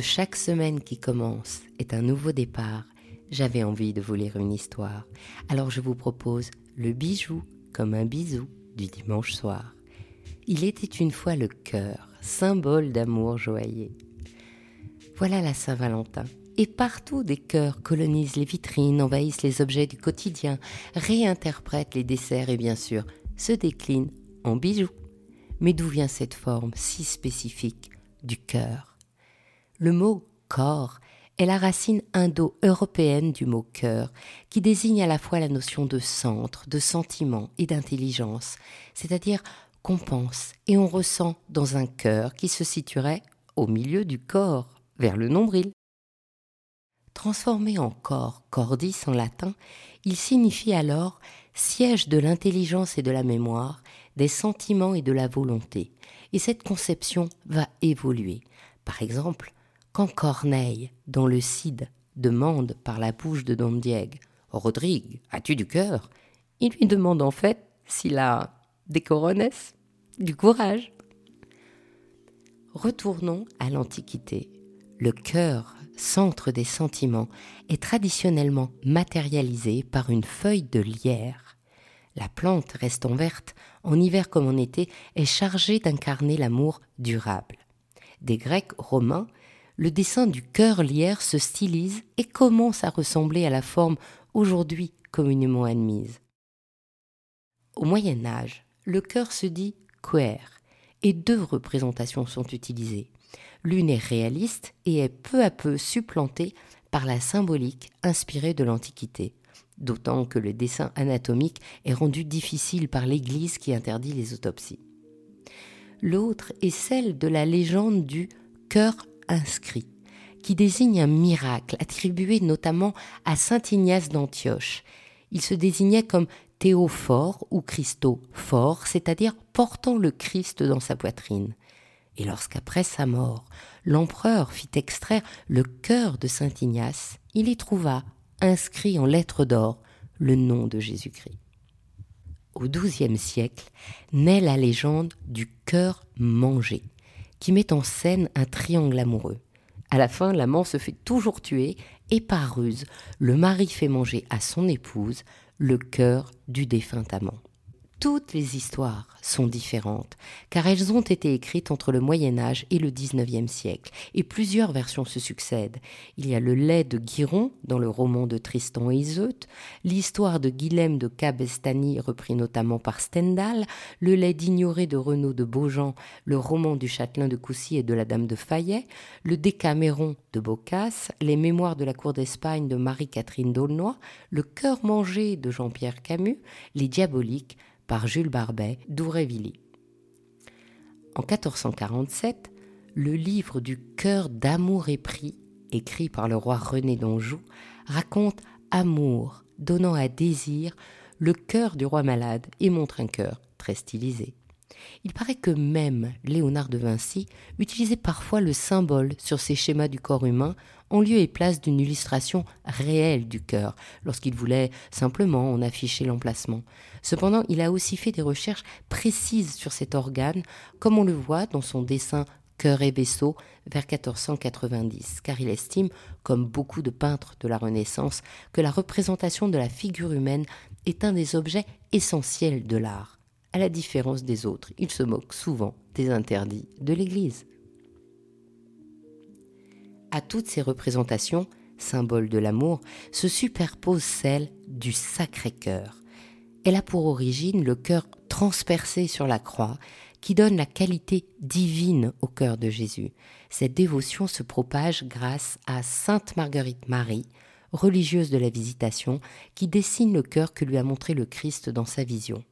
Chaque semaine qui commence est un nouveau départ, j'avais envie de vous lire une histoire. Alors je vous propose le bijou comme un bisou du dimanche soir. Il était une fois le cœur, symbole d'amour joyeux. Voilà la Saint-Valentin. Et partout des cœurs colonisent les vitrines, envahissent les objets du quotidien, réinterprètent les desserts et bien sûr se déclinent en bijoux. Mais d'où vient cette forme si spécifique du cœur? Le mot corps est la racine indo-européenne du mot cœur, qui désigne à la fois la notion de centre, de sentiment et d'intelligence, c'est-à-dire qu'on pense et on ressent dans un cœur qui se situerait au milieu du corps, vers le nombril. Transformé en corps, cordis en latin, il signifie alors siège de l'intelligence et de la mémoire, des sentiments et de la volonté. Et cette conception va évoluer. Par exemple, quand Corneille, dans le Cid, demande par la bouche de Don Diego Rodrigue, as-tu du cœur? Il lui demande en fait s'il a des coronesses, du courage. Retournons à l'Antiquité. Le cœur centre des sentiments, est traditionnellement matérialisé par une feuille de lierre. La plante, restant verte, en hiver comme en été, est chargée d'incarner l'amour durable. Des Grecs romains, le dessin du cœur lierre se stylise et commence à ressembler à la forme aujourd'hui communément admise. Au Moyen Âge, le cœur se dit queer et deux représentations sont utilisées. L'une est réaliste et est peu à peu supplantée par la symbolique inspirée de l'Antiquité, d'autant que le dessin anatomique est rendu difficile par l'Église qui interdit les autopsies. L'autre est celle de la légende du cœur inscrit, qui désigne un miracle attribué notamment à saint Ignace d'Antioche. Il se désignait comme théophore ou Christophore, c'est-à-dire portant le Christ dans sa poitrine. Et lorsqu'après sa mort, l'empereur fit extraire le cœur de saint Ignace, il y trouva, inscrit en lettres d'or, le nom de Jésus-Christ. Au XIIe siècle naît la légende du cœur mangé, qui met en scène un triangle amoureux. À la fin, l'amant se fait toujours tuer et par ruse, le mari fait manger à son épouse le cœur du défunt amant toutes les histoires sont différentes, car elles ont été écrites entre le Moyen Âge et le XIXe siècle, et plusieurs versions se succèdent. Il y a le lait de Guiron dans le roman de Tristan et Iseut, l'histoire de Guilhem de Cabestany repris notamment par Stendhal, le lait d'ignoré de Renaud de Beaujean, le roman du châtelain de Coucy et de la dame de Fayet, le Décaméron de Boccace, les mémoires de la cour d'Espagne de Marie-Catherine d'Aulnoy, le cœur mangé de Jean-Pierre Camus, les diaboliques par Jules Barbet d'Ourévilly. En 1447, le livre du cœur d'amour épris, écrit par le roi René d'Anjou, raconte amour, donnant à désir le cœur du roi malade et montre un cœur très stylisé. Il paraît que même Léonard de Vinci utilisait parfois le symbole sur ses schémas du corps humain en lieu et place d'une illustration réelle du cœur, lorsqu'il voulait simplement en afficher l'emplacement. Cependant, il a aussi fait des recherches précises sur cet organe, comme on le voit dans son dessin Cœur et vaisseau vers 1490, car il estime, comme beaucoup de peintres de la Renaissance, que la représentation de la figure humaine est un des objets essentiels de l'art. À la différence des autres, il se moque souvent des interdits de l'Église. À toutes ces représentations, symboles de l'amour, se superpose celle du Sacré-Cœur. Elle a pour origine le cœur transpercé sur la croix, qui donne la qualité divine au cœur de Jésus. Cette dévotion se propage grâce à Sainte Marguerite Marie, religieuse de la Visitation, qui dessine le cœur que lui a montré le Christ dans sa vision.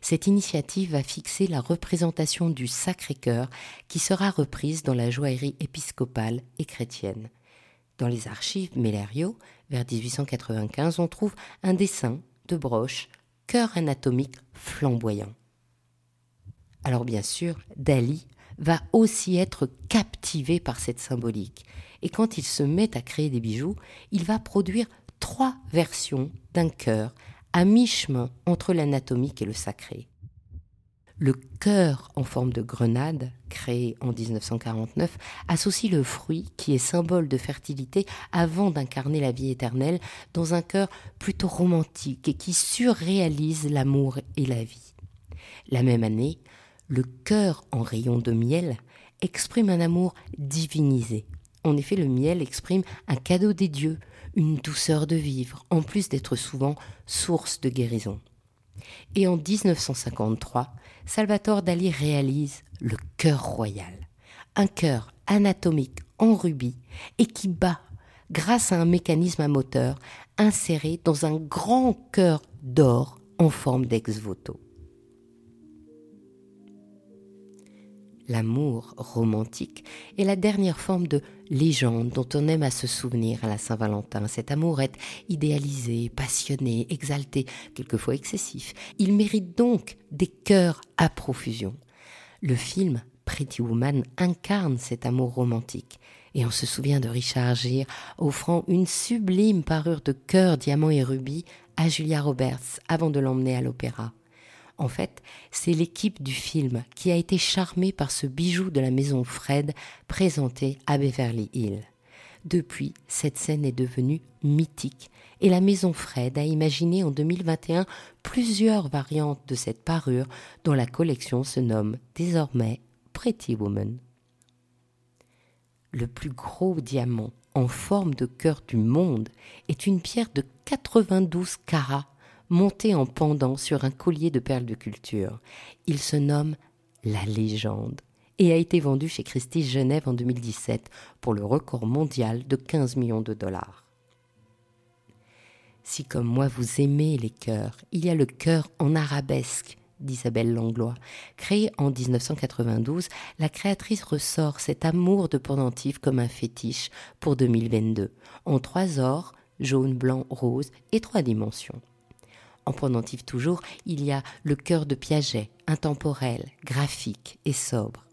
Cette initiative va fixer la représentation du Sacré-Cœur qui sera reprise dans la joaillerie épiscopale et chrétienne. Dans les archives Mellerio, vers 1895, on trouve un dessin de broche, cœur anatomique flamboyant. Alors bien sûr, Dali va aussi être captivé par cette symbolique. Et quand il se met à créer des bijoux, il va produire trois versions d'un cœur à mi-chemin entre l'anatomique et le sacré. Le cœur en forme de grenade, créé en 1949, associe le fruit, qui est symbole de fertilité, avant d'incarner la vie éternelle, dans un cœur plutôt romantique et qui surréalise l'amour et la vie. La même année, le cœur en rayon de miel exprime un amour divinisé. En effet, le miel exprime un cadeau des dieux, une douceur de vivre, en plus d'être souvent source de guérison. Et en 1953, Salvatore Dali réalise le cœur royal, un cœur anatomique en rubis et qui bat grâce à un mécanisme à moteur inséré dans un grand cœur d'or en forme d'ex-voto. L'amour romantique est la dernière forme de légende dont on aime à se souvenir à la Saint-Valentin. Cet amour est idéalisé, passionné, exalté, quelquefois excessif. Il mérite donc des cœurs à profusion. Le film Pretty Woman incarne cet amour romantique. Et on se souvient de Richard Gere offrant une sublime parure de cœur, diamant et rubis à Julia Roberts avant de l'emmener à l'opéra. En fait, c'est l'équipe du film qui a été charmée par ce bijou de la maison Fred présenté à Beverly Hills. Depuis, cette scène est devenue mythique et la maison Fred a imaginé en 2021 plusieurs variantes de cette parure dont la collection se nomme désormais Pretty Woman. Le plus gros diamant en forme de cœur du monde est une pierre de 92 carats monté en pendant sur un collier de perles de culture. Il se nomme La Légende et a été vendu chez Christie Genève en 2017 pour le record mondial de 15 millions de dollars. Si comme moi vous aimez les cœurs, il y a le cœur en arabesque d'Isabelle Langlois. Créée en 1992, la créatrice ressort cet amour de pendentif comme un fétiche pour 2022, en trois ors, jaune, blanc, rose et trois dimensions. En pendentif toujours, il y a le cœur de Piaget, intemporel, graphique et sobre.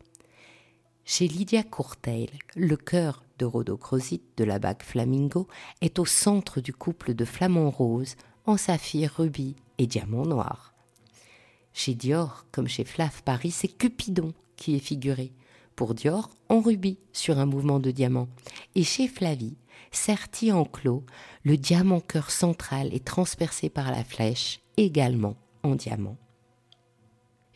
Chez Lydia Courtail, le cœur de rhodochrosite de la bague flamingo est au centre du couple de flamants roses en saphir rubis et diamant noir. Chez Dior, comme chez Flav Paris, c'est Cupidon qui est figuré, pour Dior en rubis sur un mouvement de diamant, et chez Flavie, serti en clos, le diamant cœur central est transpercé par la flèche, également en diamant.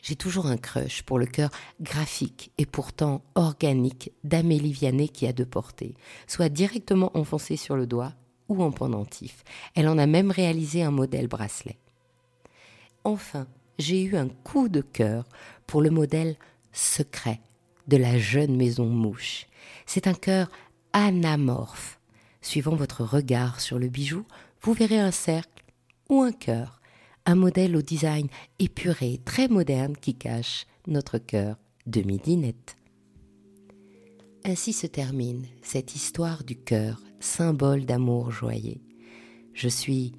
J'ai toujours un crush pour le cœur graphique et pourtant organique d'Amélie Vianney qui a deux portées, soit directement enfoncé sur le doigt ou en pendentif. Elle en a même réalisé un modèle bracelet. Enfin, j'ai eu un coup de cœur pour le modèle secret de la jeune maison mouche. C'est un cœur anamorphe. Suivant votre regard sur le bijou, vous verrez un cercle ou un cœur, un modèle au design épuré, très moderne qui cache notre cœur de midinette. Ainsi se termine cette histoire du cœur, symbole d'amour joyeux. Je suis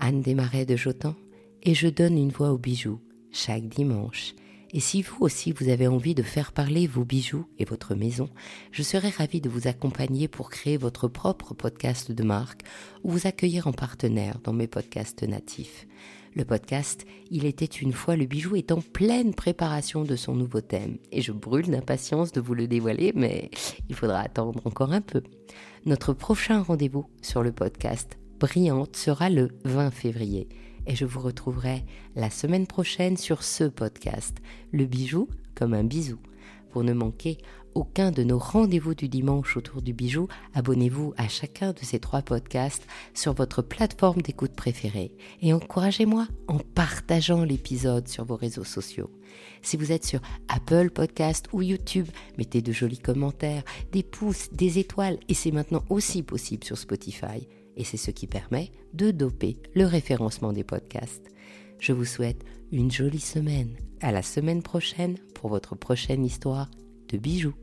Anne Desmarais de Jotan et je donne une voix au bijou chaque dimanche et si vous aussi vous avez envie de faire parler vos bijoux et votre maison, je serai ravie de vous accompagner pour créer votre propre podcast de marque ou vous accueillir en partenaire dans mes podcasts natifs. Le podcast Il était une fois le bijou est en pleine préparation de son nouveau thème et je brûle d'impatience de vous le dévoiler mais il faudra attendre encore un peu. Notre prochain rendez-vous sur le podcast Brillante sera le 20 février et je vous retrouverai la semaine prochaine sur ce podcast, le bijou comme un bisou. Pour ne manquer aucun de nos rendez-vous du dimanche autour du bijou, abonnez-vous à chacun de ces trois podcasts sur votre plateforme d'écoute préférée et encouragez-moi en partageant l'épisode sur vos réseaux sociaux. Si vous êtes sur Apple Podcast ou YouTube, mettez de jolis commentaires, des pouces, des étoiles et c'est maintenant aussi possible sur Spotify et c'est ce qui permet de doper le référencement des podcasts. Je vous souhaite une jolie semaine. À la semaine prochaine pour votre prochaine histoire de bijoux.